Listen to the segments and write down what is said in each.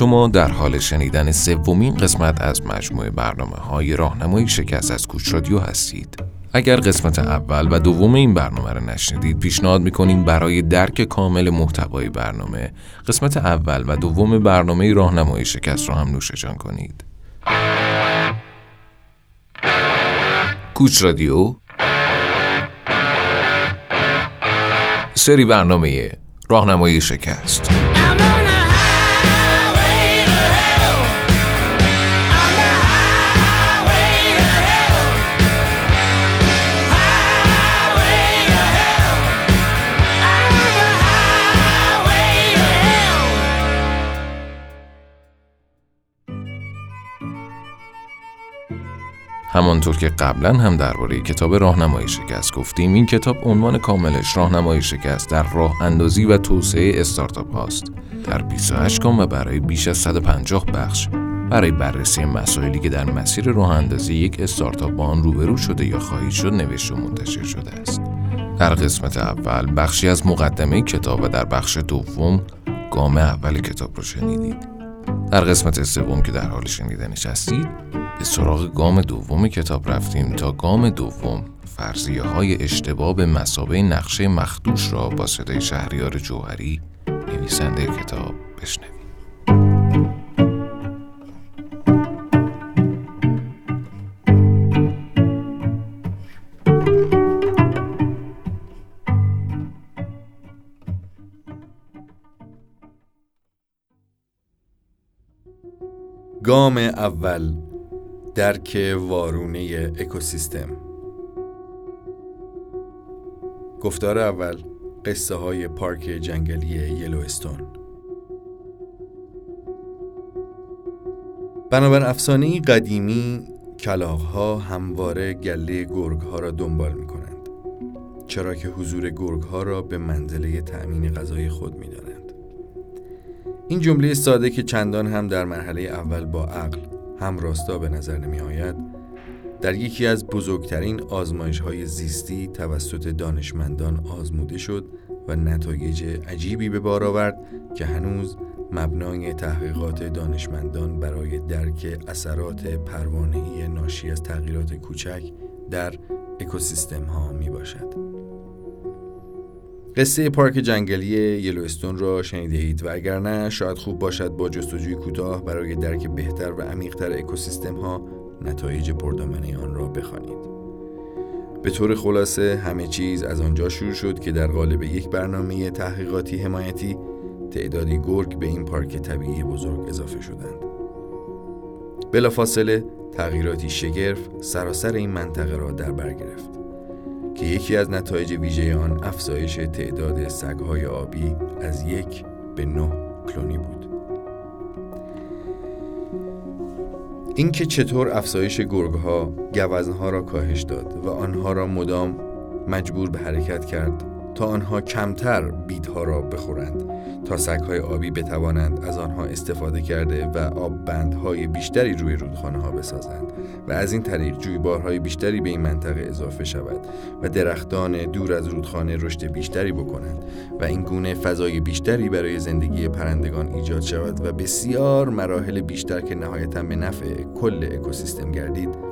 شما در حال شنیدن سومین قسمت از مجموعه برنامه های راهنمایی شکست از کوچ رادیو هستید. اگر قسمت اول و دوم این برنامه را نشنیدید پیشنهاد می‌کنیم برای درک کامل محتوای برنامه قسمت اول و دوم برنامه راهنمایی شکست را هم نوشجان کنید. کوچ رادیو سری برنامه راهنمایی شکست همانطور که قبلا هم درباره کتاب راهنمای شکست گفتیم این کتاب عنوان کاملش راهنمای شکست در راه اندازی و توسعه استارتاپ هاست. در 28 کام و برای بیش از 150 بخش برای بررسی مسائلی که در مسیر راه اندازی یک استارتاپ با آن روبرو شده یا خواهید شد نوشته و منتشر شده است. در قسمت اول بخشی از مقدمه کتاب و در بخش دوم گام اول کتاب رو شنیدید. در قسمت سوم که در حال شنیدنش هستید به سراغ گام دوم کتاب رفتیم تا گام دوم فرضیه های اشتباه به مسابه نقشه مخدوش را با صدای شهریار جوهری نویسنده کتاب بشنویم. گام اول درک وارونه اکوسیستم گفتار اول قصه های پارک جنگلی یلوستون بنابر افسانه قدیمی کلاغ ها همواره گله گرگ ها را دنبال می کنند چرا که حضور گرگ ها را به منزله تأمین غذای خود می دانند. این جمله ساده که چندان هم در مرحله اول با عقل هم راستا به نظر نمی آید در یکی از بزرگترین آزمایش های زیستی توسط دانشمندان آزموده شد و نتایج عجیبی به بار آورد که هنوز مبنای تحقیقات دانشمندان برای درک اثرات پروانه‌ای ناشی از تغییرات کوچک در اکوسیستم ها می باشد. قصه پارک جنگلی یلوستون را شنیده اید و اگر نه شاید خوب باشد با جستجوی کوتاه برای درک بهتر و عمیقتر اکوسیستم ها نتایج پردامنه آن را بخوانید. به طور خلاصه همه چیز از آنجا شروع شد که در قالب یک برنامه تحقیقاتی حمایتی تعدادی گرگ به این پارک طبیعی بزرگ اضافه شدند. بلافاصله تغییراتی شگرف سراسر این منطقه را در بر گرفت. که یکی از نتایج ویژه آن افزایش تعداد سگهای آبی از یک به نه کلونی بود. اینکه چطور افزایش گرگها گوزنها را کاهش داد و آنها را مدام مجبور به حرکت کرد تا آنها کمتر بیدها را بخورند. سگهای آبی بتوانند از آنها استفاده کرده و آب بندهای بیشتری روی رودخانه ها بسازند و از این طریق جویبارهای بیشتری به این منطقه اضافه شود و درختان دور از رودخانه رشد بیشتری بکنند و این گونه فضای بیشتری برای زندگی پرندگان ایجاد شود و بسیار مراحل بیشتر که نهایتا به نفع کل اکوسیستم گردید.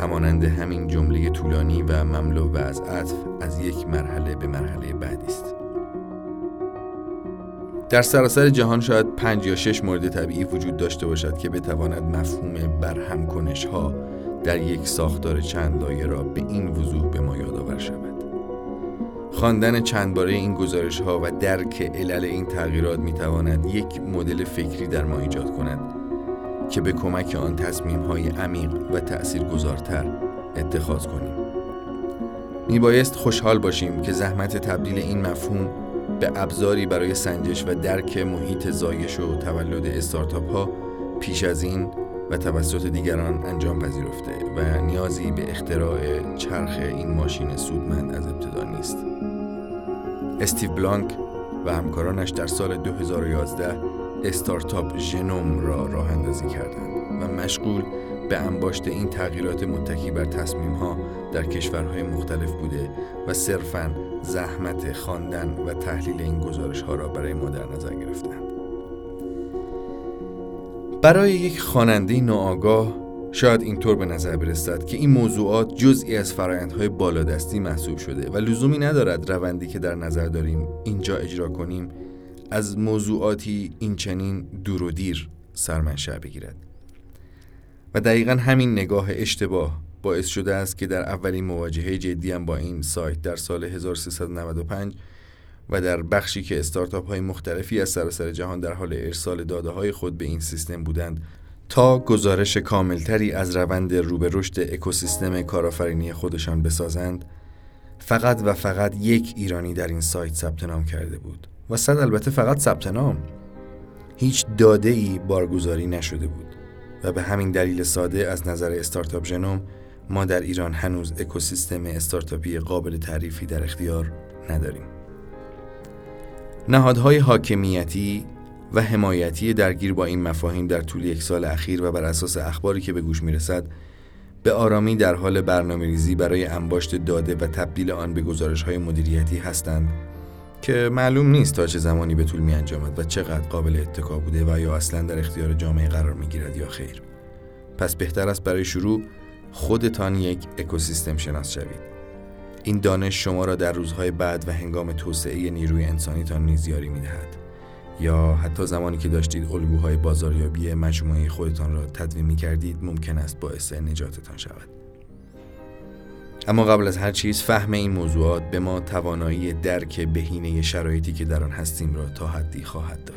همانند همین جمله طولانی و مملو و از عطف از یک مرحله به مرحله بعدی است. در سراسر جهان شاید پنج یا شش مورد طبیعی وجود داشته باشد که بتواند مفهوم برهم کنش ها در یک ساختار چند لایه را به این وضوح به ما یادآور شود. خواندن چند باره این گزارش ها و درک علل این تغییرات می تواند یک مدل فکری در ما ایجاد کند که به کمک آن تصمیم های عمیق و تأثیر گذارتر اتخاذ کنیم. میبایست خوشحال باشیم که زحمت تبدیل این مفهوم به ابزاری برای سنجش و درک محیط زایش و تولد استارتاپ ها پیش از این و توسط دیگران انجام پذیرفته و نیازی به اختراع چرخ این ماشین سودمند از ابتدا نیست. استیو بلانک و همکارانش در سال 2011 استارتاپ ژنوم را راه اندازی کردند و مشغول به انباشت این تغییرات متکی بر تصمیم ها در کشورهای مختلف بوده و صرفا زحمت خواندن و تحلیل این گزارش ها را برای ما در نظر گرفتند. برای یک خواننده ناآگاه شاید اینطور به نظر برسد که این موضوعات جزئی از فرایندهای بالادستی محسوب شده و لزومی ندارد روندی که در نظر داریم اینجا اجرا کنیم از موضوعاتی این چنین دور و دیر سرمنشأ بگیرد و دقیقا همین نگاه اشتباه باعث شده است که در اولین مواجهه جدی با این سایت در سال 1395 و در بخشی که استارتاپ های مختلفی از سراسر جهان در حال ارسال داده های خود به این سیستم بودند تا گزارش کاملتری از روند رو به رشد اکوسیستم کارآفرینی خودشان بسازند فقط و فقط یک ایرانی در این سایت ثبت نام کرده بود و صد البته فقط ثبت نام. هیچ داده ای بارگذاری نشده بود. و به همین دلیل ساده از نظر استارتاپ ژنوم ما در ایران هنوز اکوسیستم استارتاپی قابل تعریفی در اختیار نداریم. نهادهای حاکمیتی و حمایتی درگیر با این مفاهیم در طول یک سال اخیر و بر اساس اخباری که به گوش می‌رسد به آرامی در حال برنامه ریزی برای انباشت داده و تبدیل آن به گزارش های مدیریتی هستند. که معلوم نیست تا چه زمانی به طول می انجامد و چقدر قابل اتکا بوده و یا اصلا در اختیار جامعه قرار می گیرد یا خیر پس بهتر است برای شروع خودتان یک اکوسیستم شناس شوید این دانش شما را در روزهای بعد و هنگام توسعه نیروی انسانیتان نیز یاری می دهد. یا حتی زمانی که داشتید الگوهای بازاریابی مجموعه خودتان را تدوین می کردید ممکن است باعث نجاتتان شود. اما قبل از هر چیز فهم این موضوعات به ما توانایی درک بهینه شرایطی که در آن هستیم را تا حدی خواهد داد.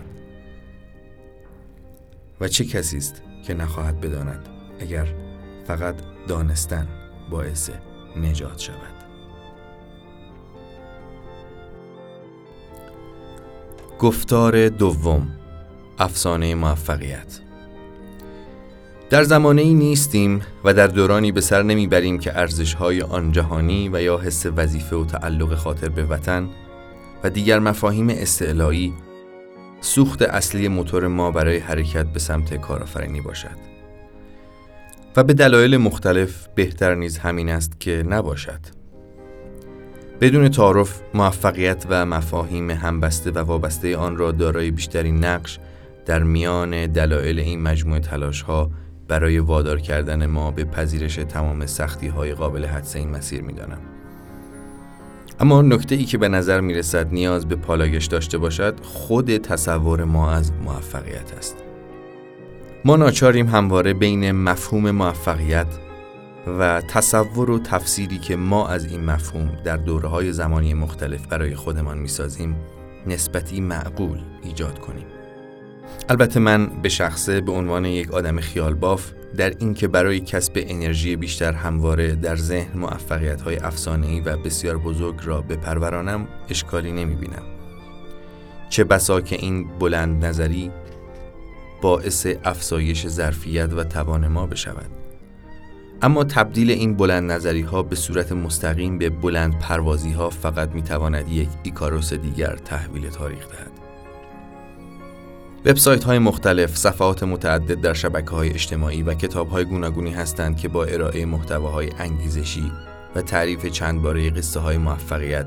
و چه کسی است که نخواهد بداند اگر فقط دانستن باعث نجات شود. گفتار دوم افسانه موفقیت در زمانه ای نیستیم و در دورانی به سر نمی‌بریم که ارزش های آن جهانی و یا حس وظیفه و تعلق خاطر به وطن و دیگر مفاهیم استعلایی سوخت اصلی موتور ما برای حرکت به سمت کارآفرینی باشد. و به دلایل مختلف بهتر نیز همین است که نباشد. بدون تعارف موفقیت و مفاهیم همبسته و وابسته آن را دارای بیشترین نقش در میان دلایل این مجموعه تلاش ها برای وادار کردن ما به پذیرش تمام سختی های قابل حدس این مسیر می دانم. اما نکته ای که به نظر می رسد نیاز به پالایش داشته باشد خود تصور ما از موفقیت است. ما ناچاریم همواره بین مفهوم موفقیت و تصور و تفسیری که ما از این مفهوم در دوره های زمانی مختلف برای خودمان می‌سازیم نسبتی معقول ایجاد کنیم البته من به شخصه به عنوان یک آدم خیال باف در اینکه برای کسب انرژی بیشتر همواره در ذهن موفقیت های افسانه‌ای و بسیار بزرگ را بپرورانم اشکالی نمی بینم. چه بسا که این بلند نظری باعث افزایش ظرفیت و توان ما بشود. اما تبدیل این بلند نظری ها به صورت مستقیم به بلند پروازی ها فقط می تواند یک ایکاروس دیگر تحویل تاریخ دهد. وبسایت های مختلف، صفحات متعدد در شبکه های اجتماعی و کتاب های گوناگونی هستند که با ارائه محتواهای انگیزشی و تعریف چند باره قصه های موفقیت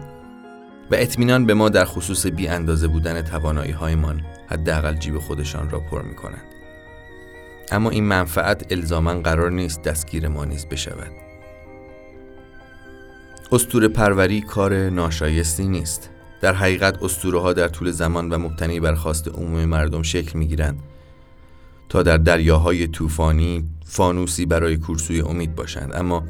و اطمینان به ما در خصوص بی اندازه بودن توانایی هایمان حداقل جیب خودشان را پر می کنند. اما این منفعت الزاما قرار نیست دستگیر ما نیز بشود استور پروری کار ناشایستی نیست در حقیقت استوره ها در طول زمان و مبتنی بر خواست عموم مردم شکل می گیرند تا در دریاهای طوفانی فانوسی برای کورسوی امید باشند. اما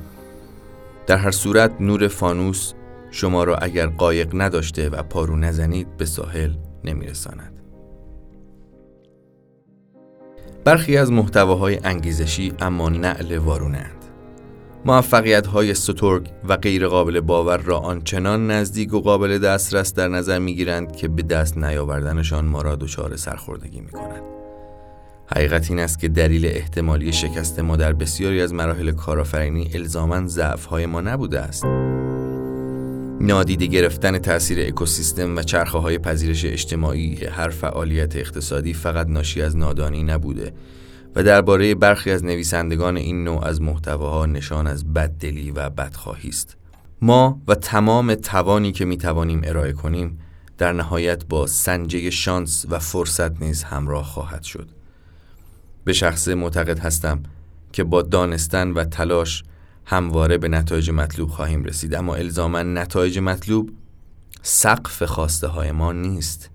در هر صورت نور فانوس شما را اگر قایق نداشته و پارو نزنید به ساحل نمیرساند. برخی از محتواهای انگیزشی اما نعل وارونند موفقیت های ستورگ و غیر قابل باور را آنچنان نزدیک و قابل دسترس در نظر می گیرند که به دست نیاوردنشان ما را دچار سرخوردگی می کند. حقیقت این است که دلیل احتمالی شکست ما در بسیاری از مراحل کارآفرینی الزاما ضعف های ما نبوده است. نادیده گرفتن تاثیر اکوسیستم و چرخه های پذیرش اجتماعی هر فعالیت اقتصادی فقط ناشی از نادانی نبوده و درباره برخی از نویسندگان این نوع از محتواها نشان از بددلی و بدخواهی است. ما و تمام توانی که می توانیم ارائه کنیم در نهایت با سنجه شانس و فرصت نیز همراه خواهد شد. به شخص معتقد هستم که با دانستن و تلاش همواره به نتایج مطلوب خواهیم رسید اما الزاما نتایج مطلوب سقف خواسته های ما نیست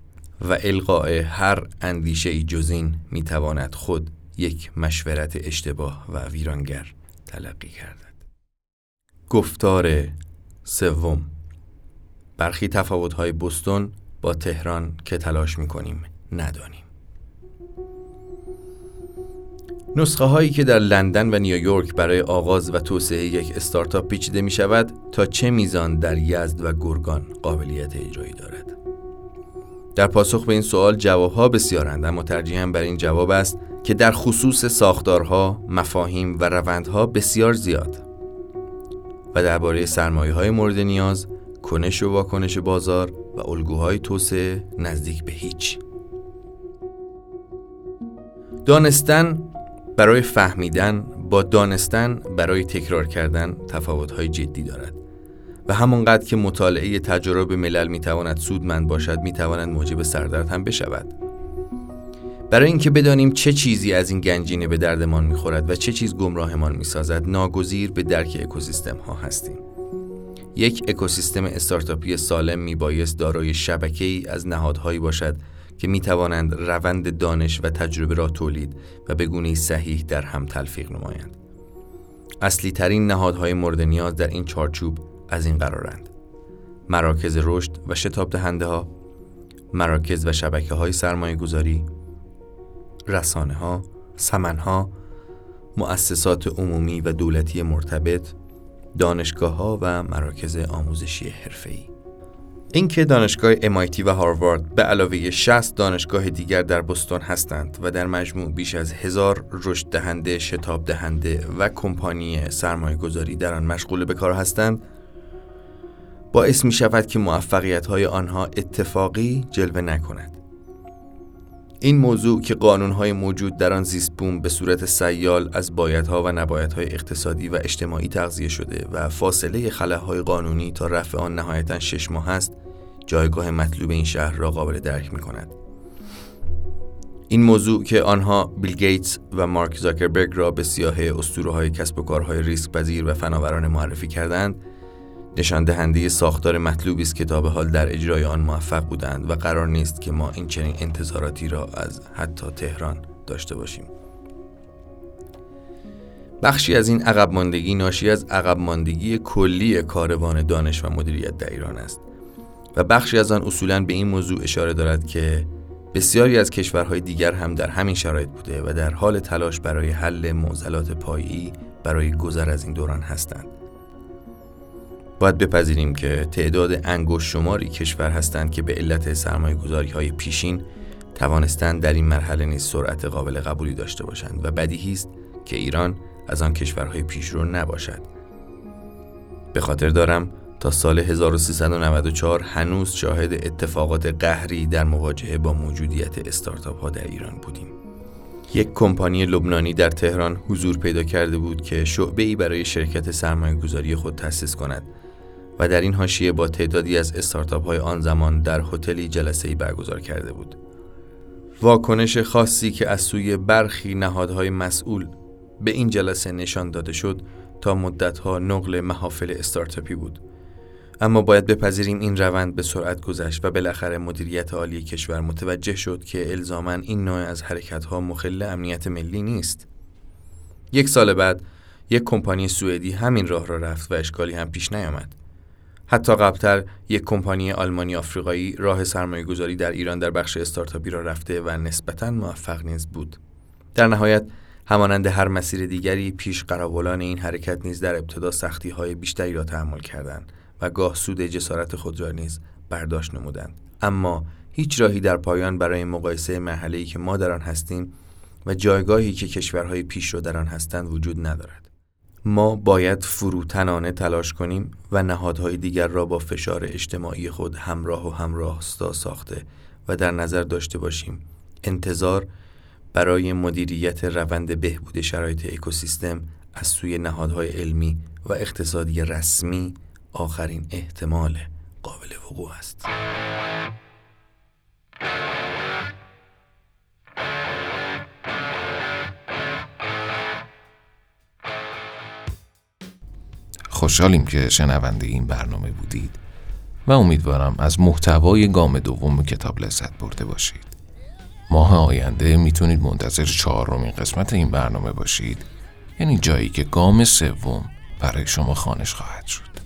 و القاء هر اندیشه ای جزین می تواند خود یک مشورت اشتباه و ویرانگر تلقی گردد گفتار سوم برخی های بستون با تهران که تلاش می کنیم ندانیم. نسخه هایی که در لندن و نیویورک برای آغاز و توسعه یک استارتاپ پیچیده می شود تا چه میزان در یزد و گرگان قابلیت اجرایی دارد. در پاسخ به این سوال جوابها بسیارند اما ترجیحاً بر این جواب است که در خصوص ساختارها، مفاهیم و روندها بسیار زیاد و درباره سرمایه های مورد نیاز، کنش و واکنش بازار و الگوهای توسعه نزدیک به هیچ. دانستن برای فهمیدن با دانستن برای تکرار کردن تفاوت‌های جدی دارد و همانقدر که مطالعه تجربه ملل می‌تواند سودمند باشد می‌تواند موجب سردرد هم بشود برای اینکه بدانیم چه چیزی از این گنجینه به دردمان می‌خورد و چه چیز گمراهمان می‌سازد ناگزیر به درک اکوسیستم ها هستیم یک اکوسیستم استارتاپی سالم میبایست دارای شبکه ای از نهادهایی باشد که می توانند روند دانش و تجربه را تولید و به گونه صحیح در هم تلفیق نمایند. اصلی ترین نهادهای مورد نیاز در این چارچوب از این قرارند. مراکز رشد و شتاب دهنده ها، مراکز و شبکه های سرمایه گذاری، رسانه ها، سمن ها، مؤسسات عمومی و دولتی مرتبط، دانشگاه ها و مراکز آموزشی حرفه‌ای. اینکه دانشگاه MIT و هاروارد به علاوه 60 دانشگاه دیگر در بستون هستند و در مجموع بیش از هزار رشد دهنده، شتاب دهنده و کمپانی سرمایه گذاری در آن مشغول به کار هستند باعث می شود که موفقیت های آنها اتفاقی جلوه نکند. این موضوع که قانونهای موجود در آن زیست بوم به صورت سیال از بایدها و نبایدهای اقتصادی و اجتماعی تغذیه شده و فاصله خلاهای قانونی تا رفع آن نهایتا شش ماه است جایگاه مطلوب این شهر را قابل درک می کند. این موضوع که آنها بیل گیتس و مارک زاکربرگ را به سیاه اسطوره های کسب و کارهای ریسک پذیر و فناورانه معرفی کردند نشان دهنده ساختار مطلوبی است که تا به حال در اجرای آن موفق بودند و قرار نیست که ما این چنین انتظاراتی را از حتی تهران داشته باشیم. بخشی از این عقب ماندگی ناشی از عقب ماندگی کلی کاروان دانش و مدیریت در ایران است و بخشی از آن اصولا به این موضوع اشاره دارد که بسیاری از کشورهای دیگر هم در همین شرایط بوده و در حال تلاش برای حل معضلات پایی برای گذر از این دوران هستند. باید بپذیریم که تعداد انگوش شماری کشور هستند که به علت سرمایه گذاری های پیشین توانستند در این مرحله نیز سرعت قابل قبولی داشته باشند و بدیهی است که ایران از آن کشورهای پیشرو نباشد. به خاطر دارم تا سال 1394 هنوز شاهد اتفاقات قهری در مواجهه با موجودیت استارتاپ ها در ایران بودیم. یک کمپانی لبنانی در تهران حضور پیدا کرده بود که شعبه ای برای شرکت سرمایه گذاری خود تأسیس کند. و در این حاشیه با تعدادی از استارتاپ های آن زمان در هتلی جلسه ای برگزار کرده بود. واکنش خاصی که از سوی برخی نهادهای مسئول به این جلسه نشان داده شد تا مدتها نقل محافل استارتاپی بود. اما باید بپذیریم این روند به سرعت گذشت و بالاخره مدیریت عالی کشور متوجه شد که الزاما این نوع از حرکتها مخل امنیت ملی نیست. یک سال بعد یک کمپانی سوئدی همین راه را رفت و اشکالی هم پیش نیامد. حتی قبلتر یک کمپانی آلمانی آفریقایی راه سرمایه گذاری در ایران در بخش استارتاپی را رفته و نسبتا موفق نیز بود. در نهایت همانند هر مسیر دیگری پیش قراولان این حرکت نیز در ابتدا سختی های بیشتری را تحمل کردند و گاه سود جسارت خود را نیز برداشت نمودند اما هیچ راهی در پایان برای مقایسه مرحله‌ای که ما در آن هستیم و جایگاهی که کشورهای پیشرو در آن هستند وجود ندارد ما باید فروتنانه تلاش کنیم و نهادهای دیگر را با فشار اجتماعی خود همراه و همراهستا ساخته و در نظر داشته باشیم انتظار برای مدیریت روند بهبود شرایط اکوسیستم از سوی نهادهای علمی و اقتصادی رسمی آخرین احتمال قابل وقوع است. خوشحالیم که شنونده این برنامه بودید و امیدوارم از محتوای گام دوم کتاب لذت برده باشید. ماه آینده می‌تونید منتظر چهارمین قسمت این برنامه باشید. یعنی جایی که گام سوم برای شما خانش خواهد شد.